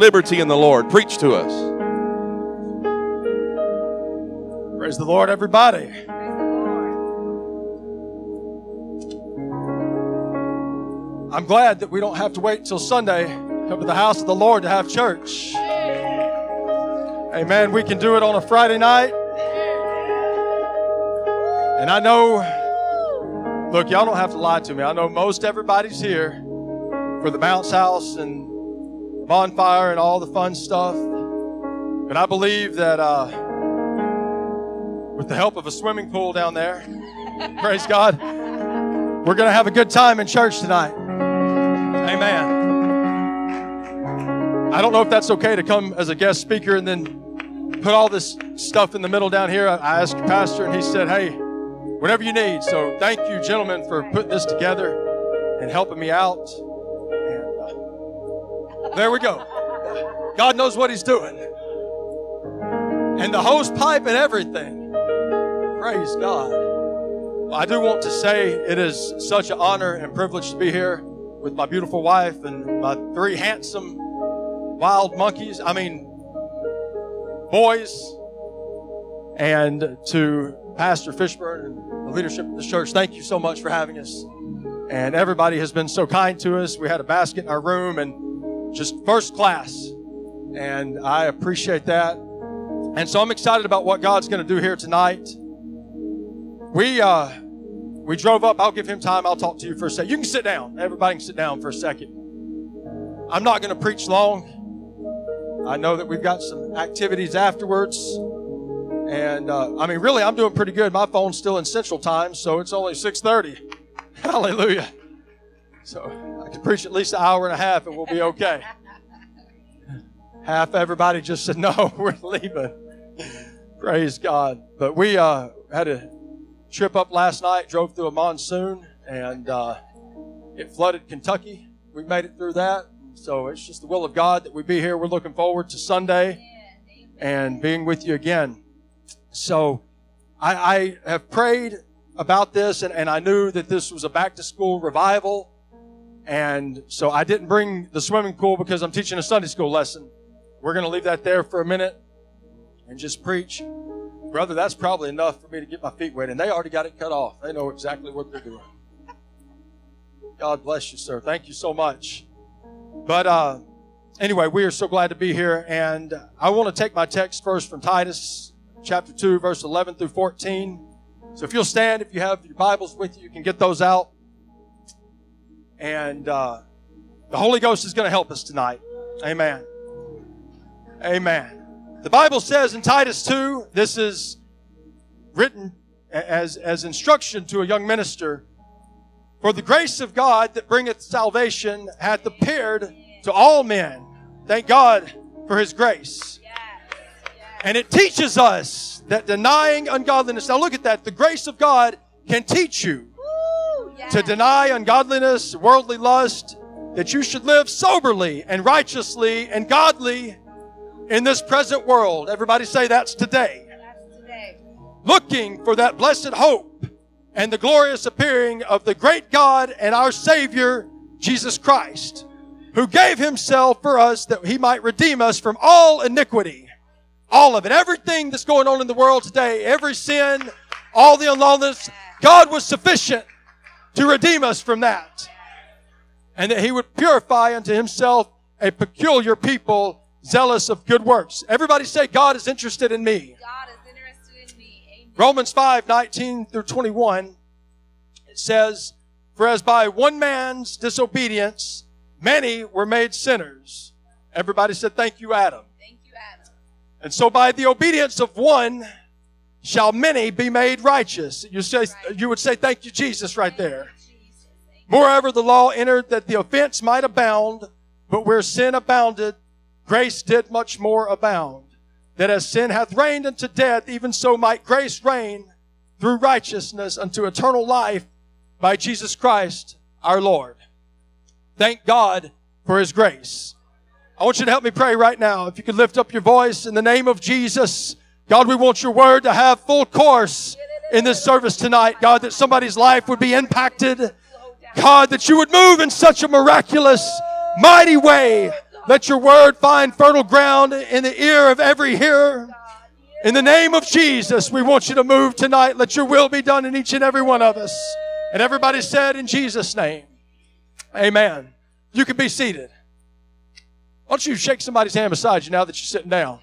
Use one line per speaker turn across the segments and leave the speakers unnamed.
liberty in the Lord. Preach to us.
Praise the Lord, everybody. I'm glad that we don't have to wait till Sunday come to the house of the Lord to have church. Amen. We can do it on a Friday night. And I know, look, y'all don't have to lie to me. I know most everybody's here for the bounce house and bonfire and all the fun stuff. But I believe that uh, with the help of a swimming pool down there, praise God, we're going to have a good time in church tonight. Amen. I don't know if that's okay to come as a guest speaker and then put all this stuff in the middle down here. I asked your pastor, and he said, Hey, whatever you need. So thank you, gentlemen, for putting this together and helping me out. There we go. God knows what He's doing. And the hose pipe and everything. Praise God. I do want to say it is such an honor and privilege to be here with my beautiful wife and my three handsome wild monkeys. I mean, boys. And to Pastor Fishburne and the leadership of the church, thank you so much for having us. And everybody has been so kind to us. We had a basket in our room and just first class. And I appreciate that. And so I'm excited about what God's going to do here tonight. We, uh, we drove up. I'll give him time. I'll talk to you for a second. You can sit down. Everybody can sit down for a second. I'm not going to preach long. I know that we've got some activities afterwards. And uh, I mean, really, I'm doing pretty good. My phone's still in Central Time, so it's only 6:30. Hallelujah. So I can preach at least an hour and a half, and we'll be okay. Half everybody just said no, we're leaving. Praise God. But we uh, had a trip up last night, drove through a monsoon, and uh, it flooded Kentucky. We made it through that. So it's just the will of God that we be here. We're looking forward to Sunday and being with you again. So I, I have prayed about this, and, and I knew that this was a back to school revival. And so I didn't bring the swimming pool because I'm teaching a Sunday school lesson. We're going to leave that there for a minute and just preach. Brother, that's probably enough for me to get my feet wet. And they already got it cut off. They know exactly what they're doing. God bless you, sir. Thank you so much. But uh, anyway, we are so glad to be here. And I want to take my text first from Titus chapter 2, verse 11 through 14. So if you'll stand, if you have your Bibles with you, you can get those out. And uh, the Holy Ghost is going to help us tonight. Amen. Amen. The Bible says in Titus 2, this is written as, as instruction to a young minister. For the grace of God that bringeth salvation hath appeared to all men. Thank God for his grace. And it teaches us that denying ungodliness. Now look at that. The grace of God can teach you to deny ungodliness, worldly lust, that you should live soberly and righteously and godly in this present world. Everybody say that's today.
That's today.
Looking for that blessed hope and the glorious appearing of the great God and our Savior, Jesus Christ, who gave himself for us that he might redeem us from all iniquity. All of it. Everything that's going on in the world today, every sin, all the unlawfulness, God was sufficient to redeem us from that. And that he would purify unto himself a peculiar people zealous of good works. Everybody say, God is interested in me.
God is interested in me. Amen.
Romans 5 19 through 21, it says, For as by one man's disobedience, many were made sinners. Everybody said, Thank you, Adam.
Thank you, Adam.
And so by the obedience of one shall many be made righteous. You say, you would say, Thank you, Jesus, right there.
Jesus. Thank you.
Moreover, the law entered that the offense might abound, but where sin abounded, grace did much more abound. That as sin hath reigned unto death, even so might grace reign through righteousness unto eternal life by Jesus Christ our Lord. Thank God for His grace. I want you to help me pray right now. If you could lift up your voice in the name of Jesus. God, we want your word to have full course in this service tonight. God, that somebody's life would be impacted. God, that you would move in such a miraculous, mighty way. Let your word find fertile ground in the ear of every hearer. In the name of Jesus, we want you to move tonight. Let your will be done in each and every one of us. And everybody said in Jesus' name, Amen. You can be seated. Why don't you shake somebody's hand beside you now that you're sitting down?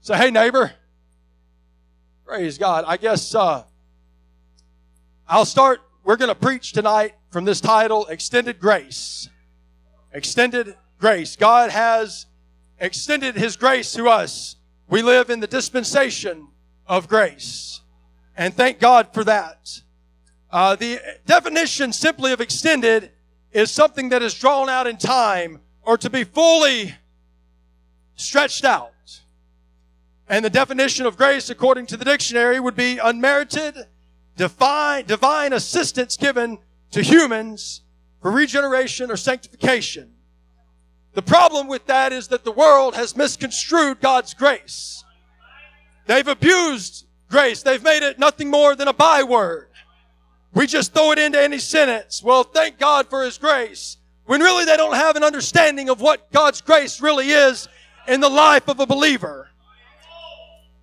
Say, hey, neighbor. Praise God. I guess uh, I'll start. We're going to preach tonight from this title, Extended Grace. Extended Grace. God has extended His grace to us. We live in the dispensation of grace. And thank God for that. Uh, the definition simply of extended is something that is drawn out in time or to be fully stretched out. And the definition of grace, according to the dictionary, would be unmerited, divine, divine assistance given to humans for regeneration or sanctification. The problem with that is that the world has misconstrued God's grace. They've abused grace. They've made it nothing more than a byword. We just throw it into any sentence. Well, thank God for His grace. When really they don't have an understanding of what God's grace really is in the life of a believer.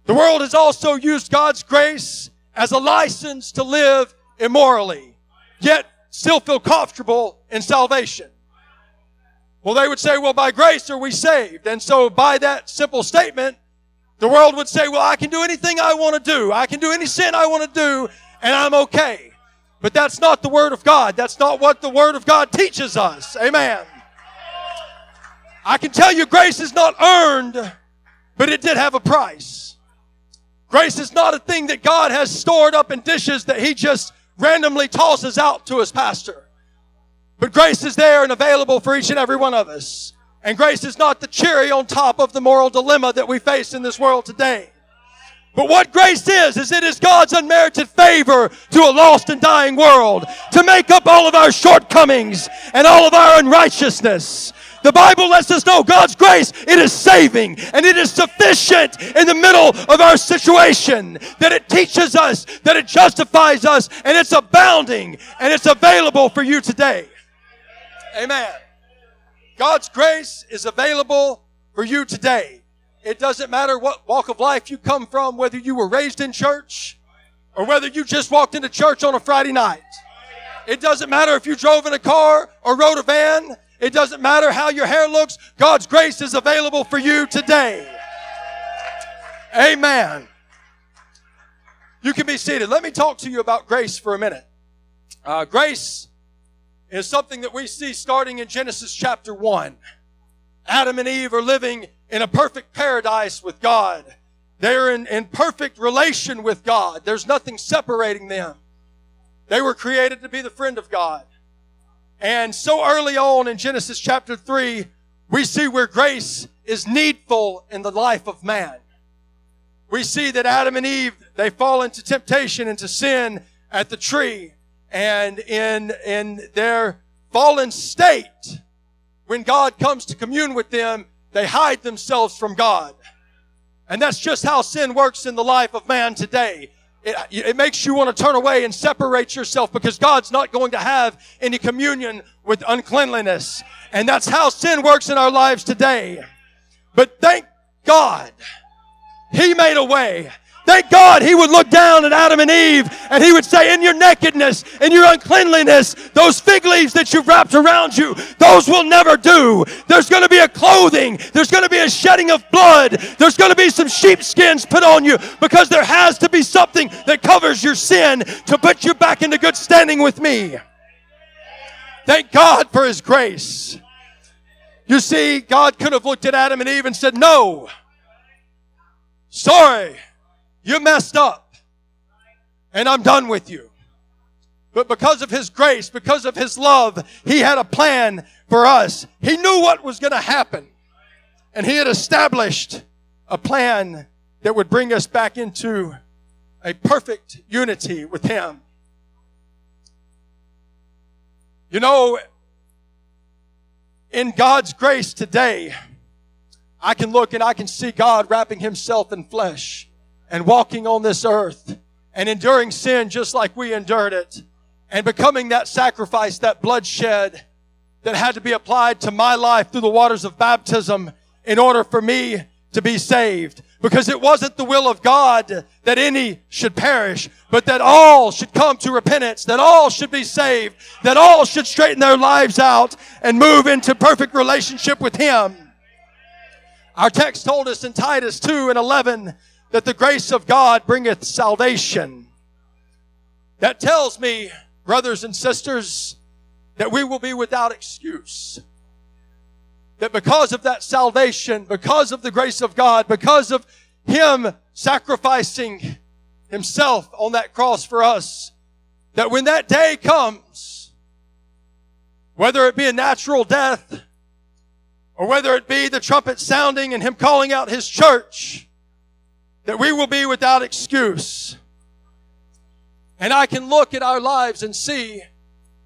The world has also used God's grace as a license to live immorally, yet still feel comfortable in salvation. Well, they would say, well, by grace are we saved. And so by that simple statement, the world would say, well, I can do anything I want to do. I can do any sin I want to do, and I'm okay. But that's not the Word of God. That's not what the Word of God teaches us. Amen. I can tell you grace is not earned, but it did have a price. Grace is not a thing that God has stored up in dishes that He just randomly tosses out to His pastor. But grace is there and available for each and every one of us. And grace is not the cherry on top of the moral dilemma that we face in this world today. But what grace is, is it is God's unmerited favor to a lost and dying world to make up all of our shortcomings and all of our unrighteousness. The Bible lets us know God's grace, it is saving and it is sufficient in the middle of our situation. That it teaches us, that it justifies us, and it's abounding and it's available for you today. Amen. God's grace is available for you today. It doesn't matter what walk of life you come from, whether you were raised in church or whether you just walked into church on a Friday night. It doesn't matter if you drove in a car or rode a van. It doesn't matter how your hair looks. God's grace is available for you today. Amen. You can be seated. Let me talk to you about grace for a minute. Uh, grace is something that we see starting in Genesis chapter 1. Adam and Eve are living in a perfect paradise with God. They're in, in perfect relation with God. There's nothing separating them. They were created to be the friend of God. And so early on in Genesis chapter 3, we see where grace is needful in the life of man. We see that Adam and Eve, they fall into temptation, into sin at the tree. And in, in their fallen state, when God comes to commune with them, they hide themselves from God. And that's just how sin works in the life of man today. It, it, makes you want to turn away and separate yourself because God's not going to have any communion with uncleanliness. And that's how sin works in our lives today. But thank God, He made a way. Thank God he would look down at Adam and Eve and he would say, in your nakedness, in your uncleanliness, those fig leaves that you've wrapped around you, those will never do. There's going to be a clothing. There's going to be a shedding of blood. There's going to be some sheepskins put on you because there has to be something that covers your sin to put you back into good standing with me. Thank God for his grace. You see, God could have looked at Adam and Eve and said, no. Sorry. You messed up. And I'm done with you. But because of His grace, because of His love, He had a plan for us. He knew what was going to happen. And He had established a plan that would bring us back into a perfect unity with Him. You know, in God's grace today, I can look and I can see God wrapping Himself in flesh and walking on this earth and enduring sin just like we endured it and becoming that sacrifice, that bloodshed that had to be applied to my life through the waters of baptism in order for me to be saved. Because it wasn't the will of God that any should perish, but that all should come to repentance, that all should be saved, that all should straighten their lives out and move into perfect relationship with Him. Our text told us in Titus 2 and 11 that the grace of God bringeth salvation. That tells me, brothers and sisters, that we will be without excuse. That because of that salvation, because of the grace of God, because of Him sacrificing Himself on that cross for us, that when that day comes, whether it be a natural death, or whether it be the trumpet sounding and Him calling out His church, that we will be without excuse. And I can look at our lives and see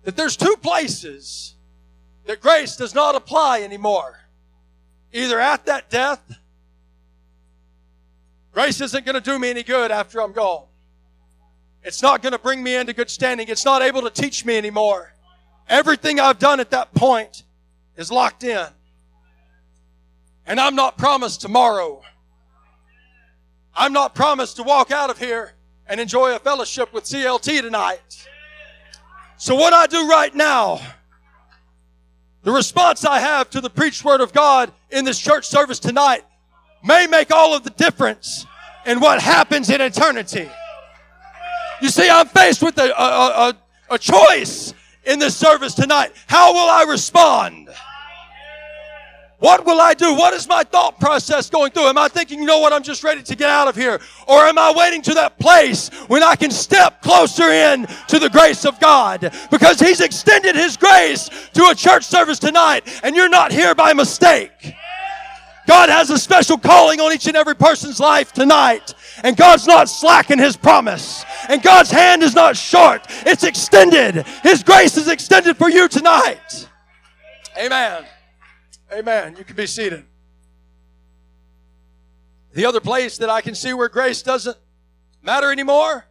that there's two places that grace does not apply anymore. Either at that death, grace isn't going to do me any good after I'm gone. It's not going to bring me into good standing. It's not able to teach me anymore. Everything I've done at that point is locked in. And I'm not promised tomorrow. I'm not promised to walk out of here and enjoy a fellowship with CLT tonight. So what I do right now, the response I have to the preached word of God in this church service tonight may make all of the difference in what happens in eternity. You see, I'm faced with a, a, a, a choice in this service tonight. How will I respond? What will I do? What is my thought process going through? Am I thinking, you know what, I'm just ready to get out of here? Or am I waiting to that place when I can step closer in to the grace of God? Because He's extended His grace to a church service tonight, and you're not here by mistake. God has a special calling on each and every person's life tonight. And God's not slacking His promise. And God's hand is not short. It's extended. His grace is extended for you tonight. Amen. Amen. You can be seated. The other place that I can see where grace doesn't matter anymore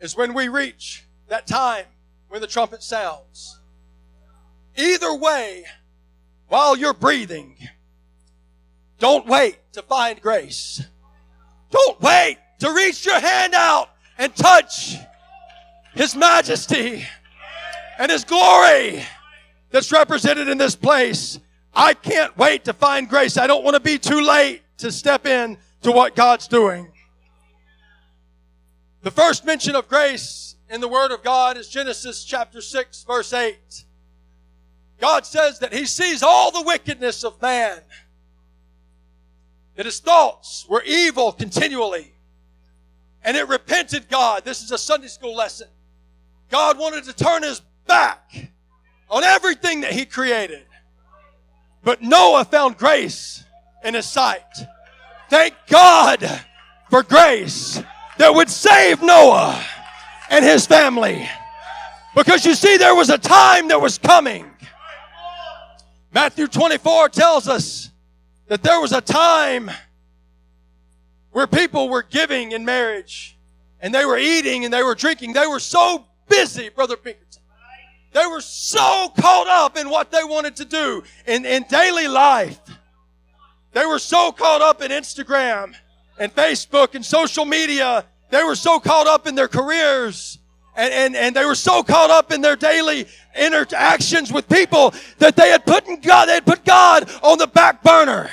is when we reach that time when the trumpet sounds. Either way, while you're breathing, don't wait to find grace. Don't wait to reach your hand out and touch His majesty and His glory that's represented in this place. I can't wait to find grace. I don't want to be too late to step in to what God's doing. The first mention of grace in the Word of God is Genesis chapter 6 verse 8. God says that He sees all the wickedness of man. That his thoughts were evil continually. And it repented God. This is a Sunday school lesson. God wanted to turn his back on everything that he created. But Noah found grace in his sight. Thank God for grace that would save Noah and his family. Because you see, there was a time that was coming. Matthew 24 tells us that there was a time where people were giving in marriage and they were eating and they were drinking. They were so busy, Brother Pinkerton. They were so caught up in what they wanted to do in, in daily life. They were so caught up in Instagram and Facebook and social media. They were so caught up in their careers and, and, and they were so caught up in their daily interactions with people that they had put God, they had put God on the back burner.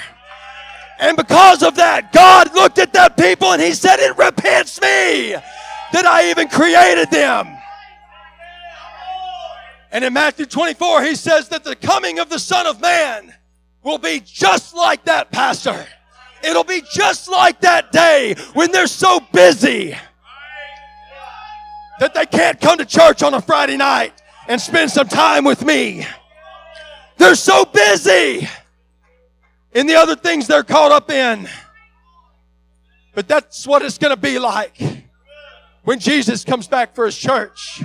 And because of that, God looked at that people and He said, It repents me that I even created them. And in Matthew 24, He says that the coming of the Son of Man will be just like that, Pastor. It'll be just like that day when they're so busy that they can't come to church on a Friday night and spend some time with me. They're so busy in the other things they're caught up in. But that's what it's going to be like when Jesus comes back for his church.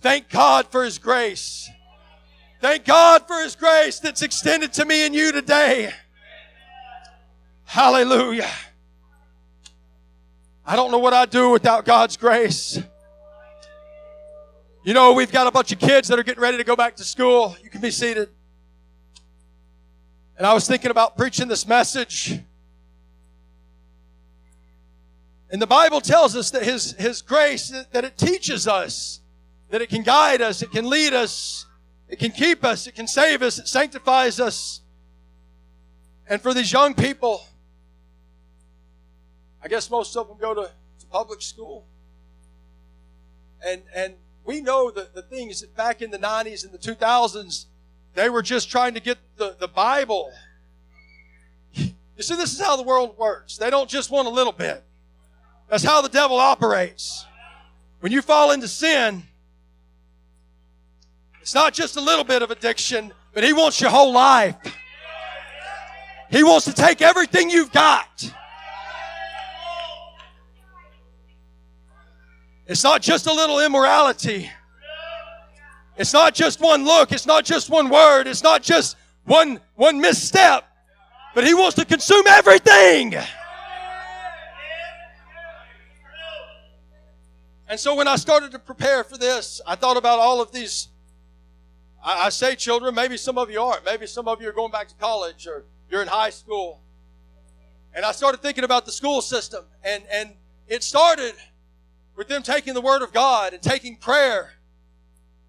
Thank God for his grace. Thank God for his grace that's extended to me and you today. Hallelujah. I don't know what I'd do without God's grace. You know, we've got a bunch of kids that are getting ready to go back to school. You can be seated. And I was thinking about preaching this message. And the Bible tells us that His, His grace, that it teaches us, that it can guide us, it can lead us, it can keep us, it can save us, it sanctifies us. And for these young people, I guess most of them go to, to public school. And, and we know that the things that back in the 90s and the 2000s, they were just trying to get the, the Bible. You see, this is how the world works. They don't just want a little bit. That's how the devil operates. When you fall into sin, it's not just a little bit of addiction, but he wants your whole life. He wants to take everything you've got. It's not just a little immorality. It's not just one look. It's not just one word. It's not just one, one misstep. But he wants to consume everything. And so when I started to prepare for this, I thought about all of these. I, I say children, maybe some of you aren't. Maybe some of you are going back to college or you're in high school. And I started thinking about the school system. And, and it started with them taking the Word of God and taking prayer.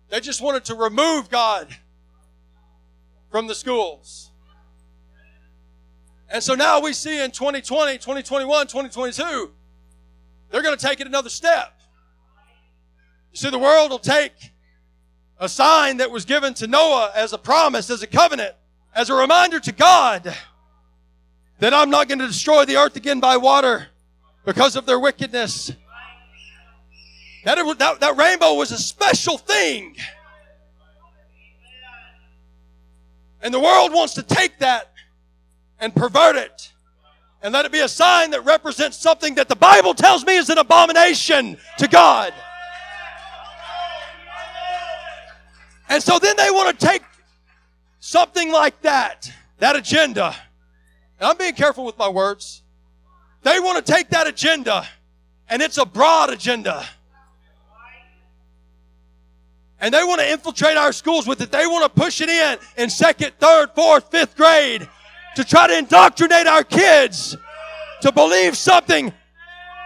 They just wanted to remove God from the schools. And so now we see in 2020, 2021, 2022, they're going to take it another step. You see, the world will take a sign that was given to Noah as a promise, as a covenant, as a reminder to God that I'm not going to destroy the earth again by water because of their wickedness. That, that, that rainbow was a special thing. And the world wants to take that and pervert it and let it be a sign that represents something that the Bible tells me is an abomination to God. And so then they want to take something like that, that agenda. And I'm being careful with my words. They want to take that agenda, and it's a broad agenda. And they want to infiltrate our schools with it. They want to push it in in second, third, fourth, fifth grade to try to indoctrinate our kids to believe something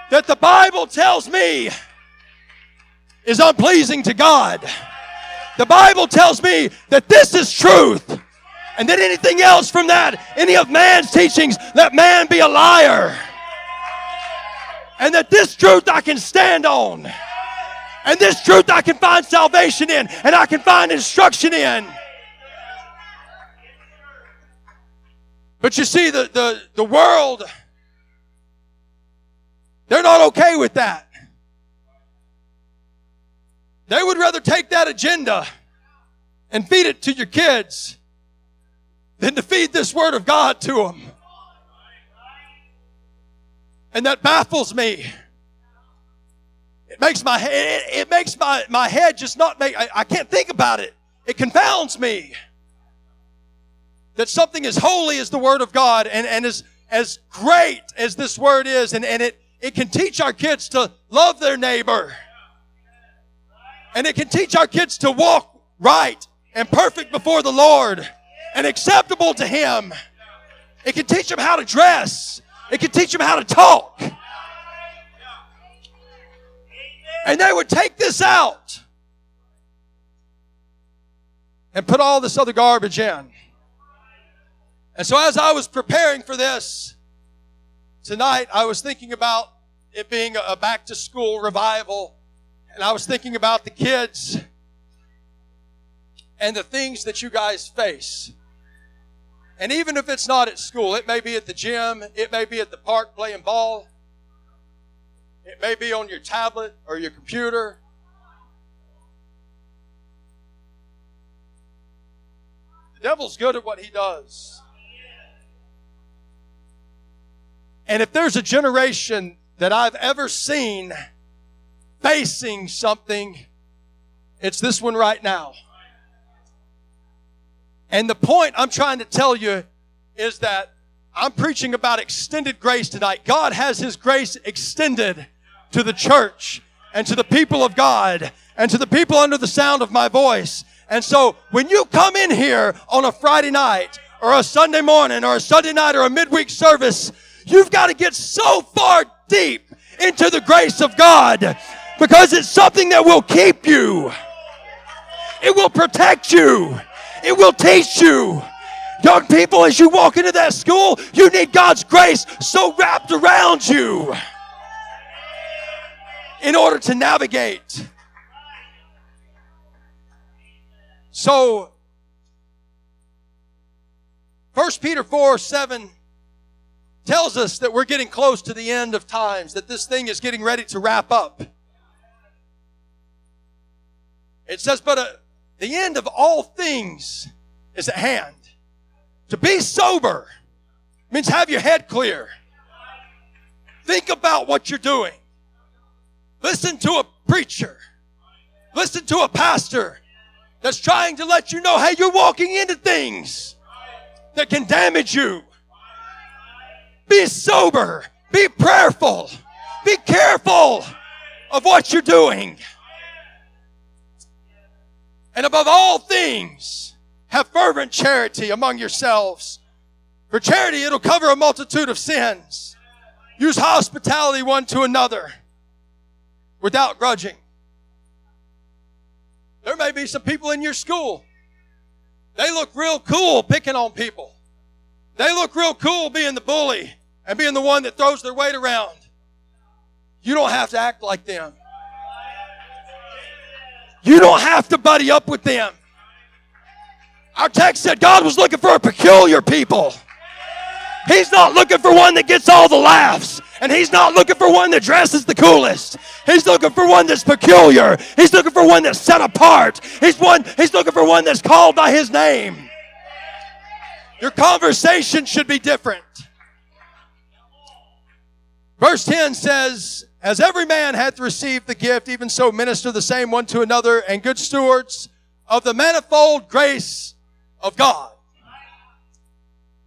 that the Bible tells me is unpleasing to God. The Bible tells me that this is truth. And that anything else from that, any of man's teachings, let man be a liar. And that this truth I can stand on. And this truth I can find salvation in, and I can find instruction in. But you see, the, the, the world, they're not okay with that. They would rather take that agenda and feed it to your kids than to feed this word of God to them. And that baffles me. It makes my head, it makes my, my head just not make, I, I can't think about it. It confounds me that something as holy as the Word of God and, and as, as great as this Word is, and, and it, it can teach our kids to love their neighbor. And it can teach our kids to walk right and perfect before the Lord and acceptable to Him. It can teach them how to dress. It can teach them how to talk. And they would take this out and put all this other garbage in. And so as I was preparing for this tonight, I was thinking about it being a back to school revival. And I was thinking about the kids and the things that you guys face. And even if it's not at school, it may be at the gym, it may be at the park playing ball, it may be on your tablet or your computer. The devil's good at what he does. And if there's a generation that I've ever seen facing something, it's this one right now. And the point I'm trying to tell you is that I'm preaching about extended grace tonight. God has His grace extended to the church. and to the people of God and to the people under the sound of my voice. And so when you come in here on a Friday night or a Sunday morning or a Sunday night or a midweek service, you've got to get so far deep into the grace of God because it's something that will keep you. It will protect you. It will teach you. Young people, as you walk into that school, you need God's grace so wrapped around you in order to navigate. So, 1 Peter 4 7 tells us that we're getting close to the end of times, that this thing is getting ready to wrap up. It says, but uh, the end of all things is at hand. To be sober means have your head clear. Think about what you're doing. Listen to a preacher. Listen to a pastor that's trying to let you know, hey, you're walking into things that can damage you. Be sober. Be prayerful. Be careful of what you're doing. And above all things, have fervent charity among yourselves. For charity, it'll cover a multitude of sins. Use hospitality one to another without grudging. There may be some people in your school. They look real cool picking on people. They look real cool being the bully and being the one that throws their weight around. You don't have to act like them. You don't have to buddy up with them. Our text said God was looking for a peculiar people. He's not looking for one that gets all the laughs. And he's not looking for one that dresses the coolest. He's looking for one that's peculiar. He's looking for one that's set apart. He's one he's looking for one that's called by his name. Your conversation should be different. Verse 10 says, As every man hath received the gift, even so minister the same one to another, and good stewards of the manifold grace of God.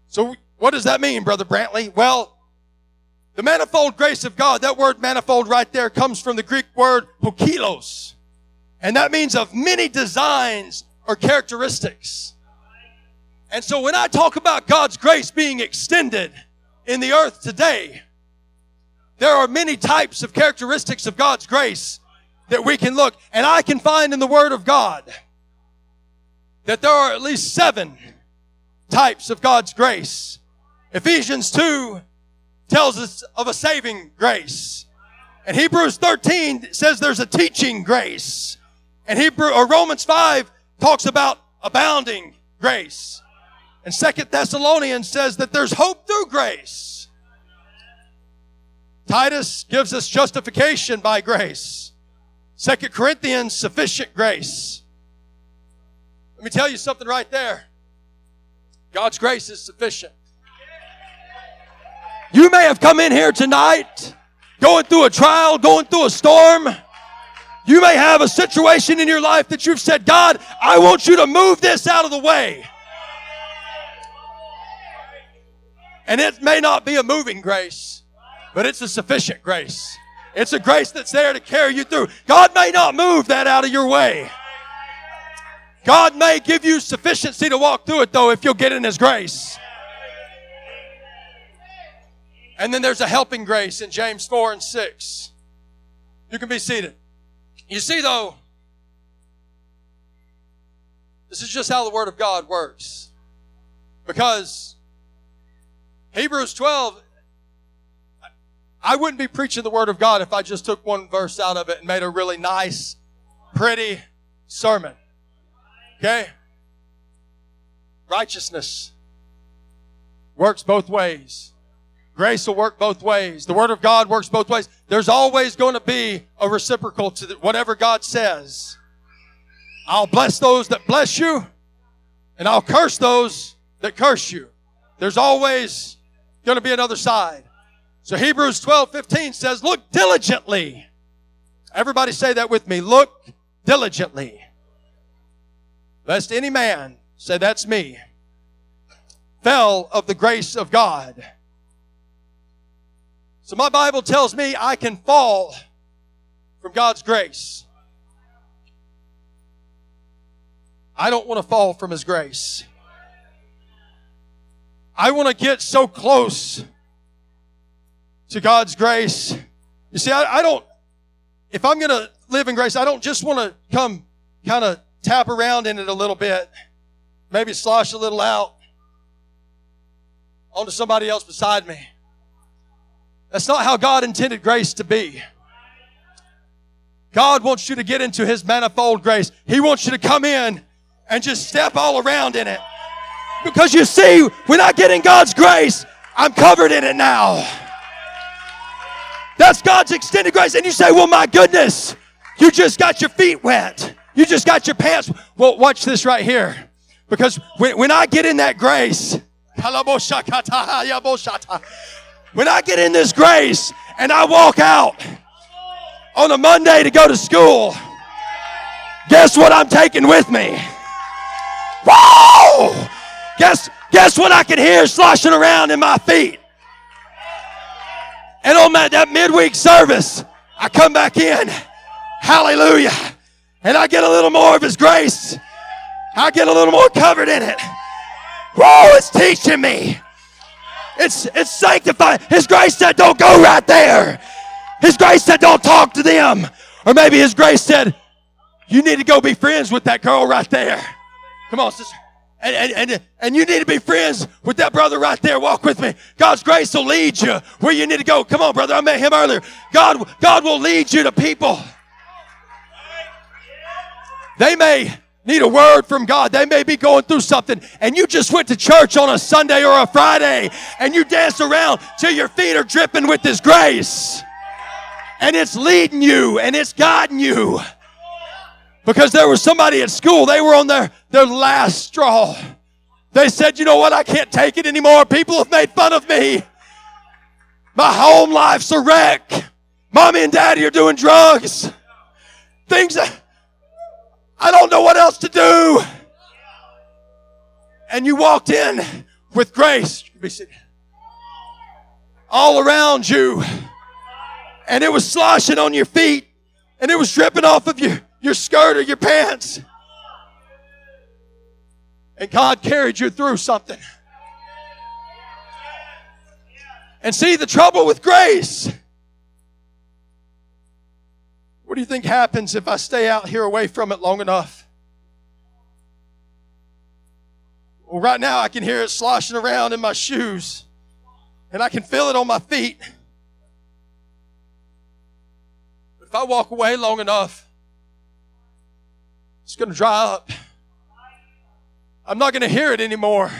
So, what does that mean, Brother Brantley? Well, the manifold grace of God, that word manifold right there comes from the Greek word poikilos. And that means of many designs or characteristics. And so when I talk about God's grace being extended in the earth today, there are many types of characteristics of God's grace that we can look. And I can find in the Word of God that there are at least seven types of God's grace. Ephesians 2 tells us of a saving grace. And Hebrews 13 says there's a teaching grace. And Hebrew or Romans 5 talks about abounding grace. And Second Thessalonians says that there's hope through grace. Titus gives us justification by grace. Second Corinthians, sufficient grace. Let me tell you something right there. God's grace is sufficient. You may have come in here tonight going through a trial, going through a storm. You may have a situation in your life that you've said, God, I want you to move this out of the way. And it may not be a moving grace, but it's a sufficient grace. It's a grace that's there to carry you through. God may not move that out of your way. God may give you sufficiency to walk through it, though, if you'll get in His grace. And then there's a helping grace in James 4 and 6. You can be seated. You see, though, this is just how the Word of God works. Because Hebrews 12, I wouldn't be preaching the Word of God if I just took one verse out of it and made a really nice, pretty sermon. Okay? Righteousness works both ways. Grace will work both ways. The Word of God works both ways. There's always going to be a reciprocal to whatever God says. I'll bless those that bless you, and I'll curse those that curse you. There's always going to be another side. So Hebrews 12, 15 says, look diligently. Everybody say that with me. Look diligently. Lest any man say, that's me, fell of the grace of God. So my Bible tells me I can fall from God's grace. I don't want to fall from His grace. I want to get so close to God's grace. You see, I, I don't, if I'm going to live in grace, I don't just want to come kind of tap around in it a little bit, maybe slosh a little out onto somebody else beside me. That's not how God intended grace to be. God wants you to get into His manifold grace. He wants you to come in and just step all around in it. Because you see, when I get in God's grace, I'm covered in it now. That's God's extended grace. And you say, well, my goodness, you just got your feet wet. You just got your pants. Well, watch this right here. Because when, when I get in that grace, when I get in this grace and I walk out on a Monday to go to school, guess what I'm taking with me? Whoa! Guess, guess what I can hear sloshing around in my feet? And on that, that midweek service, I come back in. Hallelujah. And I get a little more of His grace. I get a little more covered in it. Whoa, it's teaching me. It's, it's sanctifying. His grace said, don't go right there. His grace said, don't talk to them. Or maybe His grace said, you need to go be friends with that girl right there. Come on, sister. And, and, and, and you need to be friends with that brother right there. Walk with me. God's grace will lead you where you need to go. Come on, brother. I met him earlier. God, God will lead you to people. They may need a word from God. They may be going through something and you just went to church on a Sunday or a Friday and you dance around till your feet are dripping with His grace. And it's leading you and it's guiding you. Because there was somebody at school, they were on their, their last straw. They said, you know what, I can't take it anymore. People have made fun of me. My home life's a wreck. Mommy and daddy are doing drugs. Things that I don't know what else to do. And you walked in with grace. All around you. And it was sloshing on your feet. And it was dripping off of you your skirt or your pants. And God carried you through something. And see the trouble with grace. What do you think happens if I stay out here away from it long enough? Well, right now I can hear it sloshing around in my shoes, and I can feel it on my feet. But if I walk away long enough, it's going to dry up. I'm not going to hear it anymore.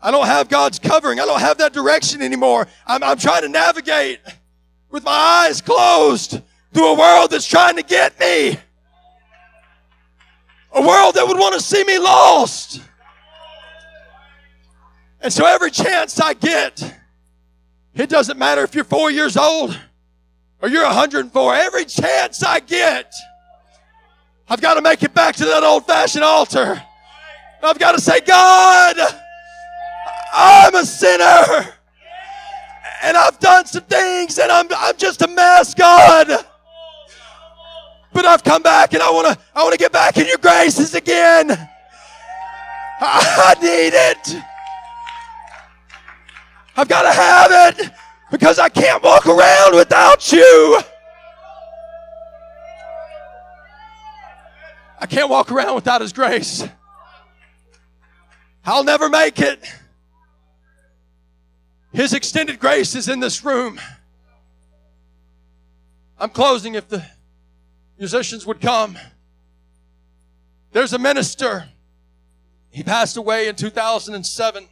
I don't have God's covering. I don't have that direction anymore. I'm, I'm trying to navigate with my eyes closed through a world that's trying to get me. A world that would want to see me lost. And so every chance I get, it doesn't matter if you're four years old or you're 104, every chance I get, I've got to make it back to that old fashioned altar. I've got to say, God, I'm a sinner. And I've done some things and I'm, I'm just a mess, God. But I've come back and I want to I want to get back in your graces again. I need it. I've got to have it because I can't walk around without you. I can't walk around without His grace. I'll never make it. His extended grace is in this room. I'm closing if the musicians would come. There's a minister. He passed away in 2007.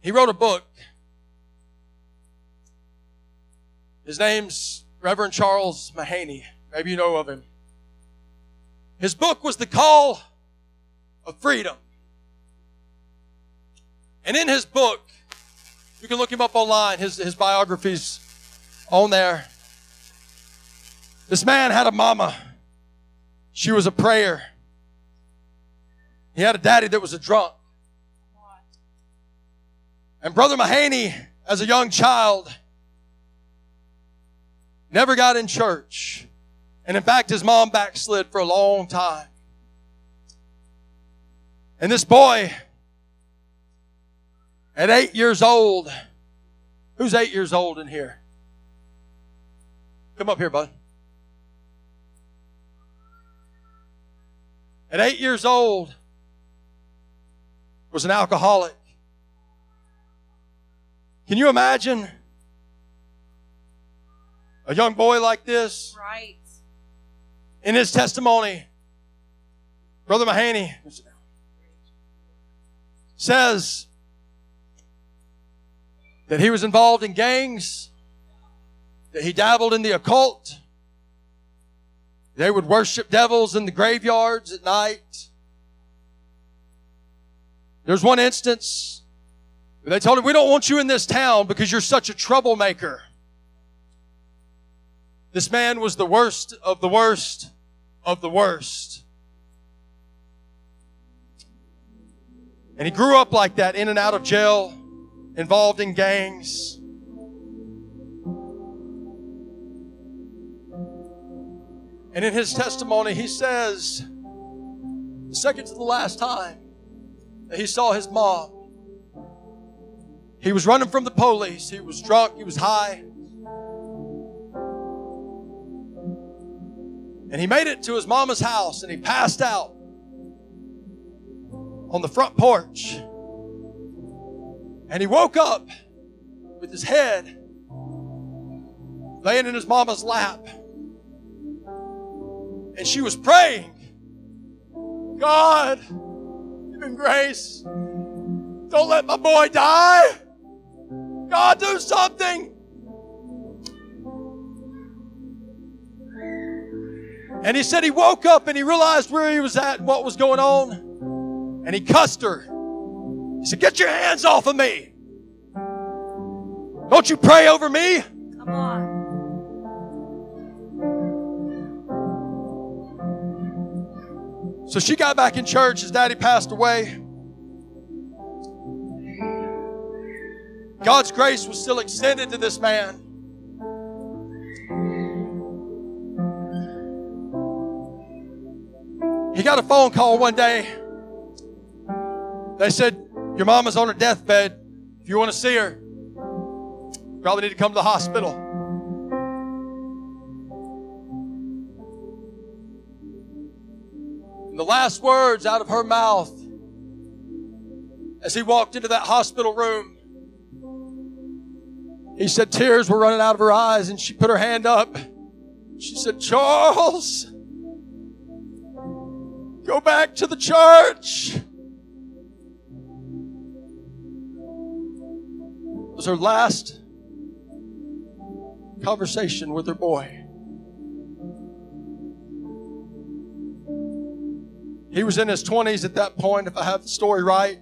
He wrote a book. His name's Reverend Charles Mahaney. Maybe you know of him. His book was The Call of Freedom. And in his book, you can look him up online, his, his biography's on there. This man had a mama. She was a prayer. He had a daddy that was a drunk. And Brother Mahaney, as a young child, never got in church. And in fact, his mom backslid for a long time. And this boy, at eight years old, who's eight years old in here? Come up here, bud. At eight years old, was an alcoholic. Can you imagine a young boy like this?
Right.
In his testimony, Brother Mahaney says that he was involved in gangs, that he dabbled in the occult. They would worship devils in the graveyards at night. There's one instance where they told him, We don't want you in this town because you're such a troublemaker. This man was the worst of the worst of the worst. And he grew up like that, in and out of jail, involved in gangs. And in his testimony, he says, the second to the last time that he saw his mom, he was running from the police. He was drunk. He was high. And he made it to his mama's house and he passed out on the front porch. And he woke up with his head laying in his mama's lap. And she was praying, God, give him grace. Don't let my boy die. God, do something. And he said he woke up and he realized where he was at and what was going on. And he cussed her. He said, Get your hands off of me. Don't you pray over me?
Come on.
So she got back in church. His daddy passed away. God's grace was still extended to this man. He got a phone call one day. They said, Your mama's on her deathbed. If you want to see her, probably need to come to the hospital. And the last words out of her mouth as he walked into that hospital room, he said tears were running out of her eyes, and she put her hand up. She said, Charles, go back to the church. It was her last conversation with her boy. He was in his 20s at that point, if I have the story right.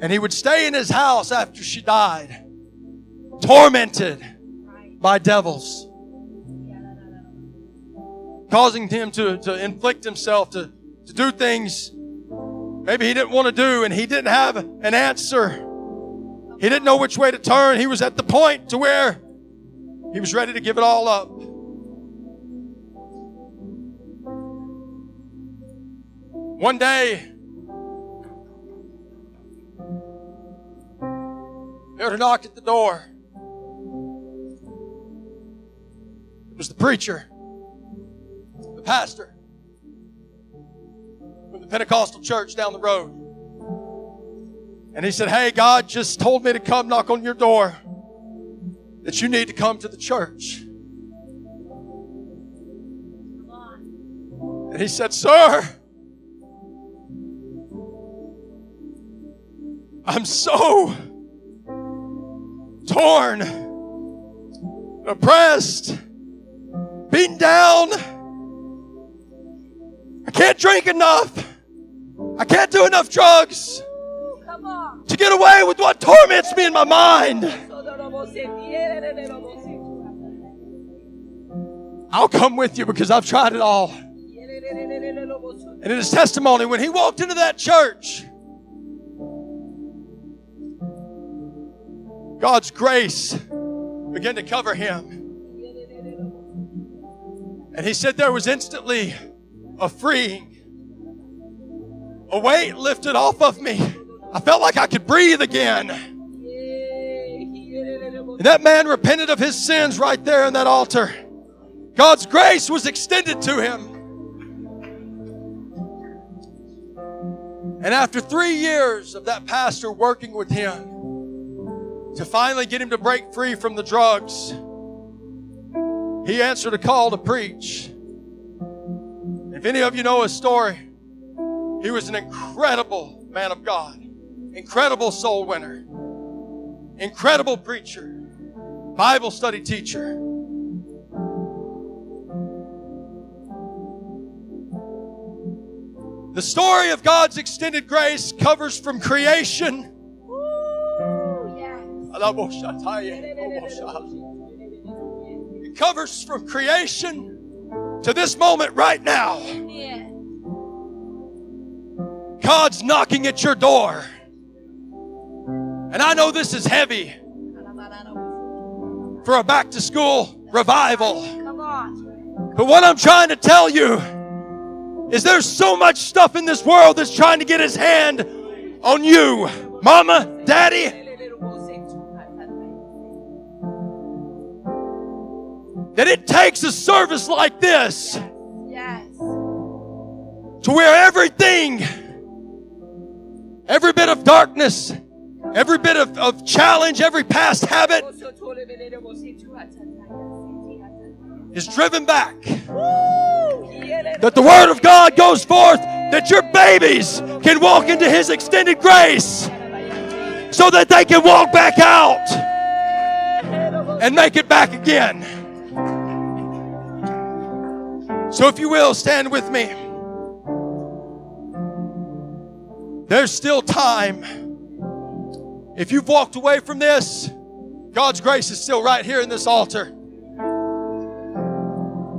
And he would stay in his house after she died, tormented by devils, causing him to, to inflict himself, to, to do things maybe he didn't want to do, and he didn't have an answer. He didn't know which way to turn. He was at the point to where he was ready to give it all up. One day, heard a knock at the door. It was the preacher, pastor from the Pentecostal church down the road. And he said, Hey, God just told me to come knock on your door, that you need to come to the church. And he said, Sir, I'm so torn, oppressed, beaten down. I can't drink enough. I can't do enough drugs to get away with what torments me in my mind. I'll come with you because I've tried it all. And in his testimony, when he walked into that church, God's grace began to cover him. And he said there was instantly a freeing, a weight lifted off of me. I felt like I could breathe again. And that man repented of his sins right there in that altar. God's grace was extended to him. And after three years of that pastor working with him to finally get him to break free from the drugs, he answered a call to preach. If any of you know his story, he was an incredible man of God, incredible soul winner, incredible preacher, Bible study teacher. The story of God's extended grace covers from creation. It covers from creation to this moment right now. God's knocking at your door. And I know this is heavy for a back to school revival. But what I'm trying to tell you is there's so much stuff in this world that's trying to get his hand on you. Mama, daddy, that it takes a service like this
Yes.
to where everything, every bit of darkness, every bit of, of challenge, every past habit is driven back. That the Word of God goes forth, that your babies can walk into His extended grace so that they can walk back out and make it back again. So, if you will, stand with me. There's still time. If you've walked away from this, God's grace is still right here in this altar.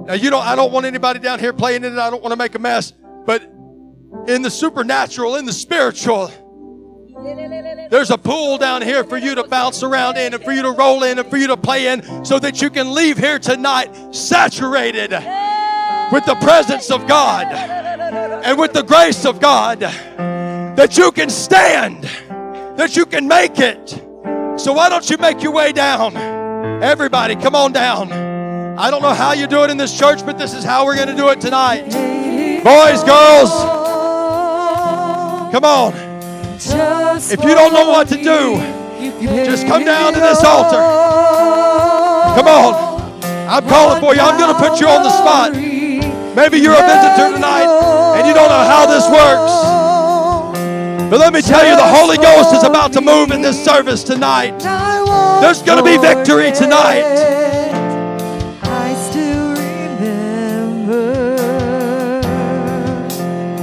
Now you don't I don't want anybody down here playing in it. I don't want to make a mess. But in the supernatural, in the spiritual, there's a pool down here for you to bounce around in and for you to roll in and for you to play in so that you can leave here tonight saturated with the presence of God and with the grace of God that you can stand, that you can make it. So why don't you make your way down? Everybody, come on down. I don't know how you do it in this church, but this is how we're going to do it tonight. Boys, girls, come on. If you don't know what to do, just come down to this altar. Come on. I'm calling for you. I'm going to put you on the spot. Maybe you're a visitor tonight and you don't know how this works. But let me tell you, the Holy Ghost is about to move in this service tonight. There's going to be victory tonight.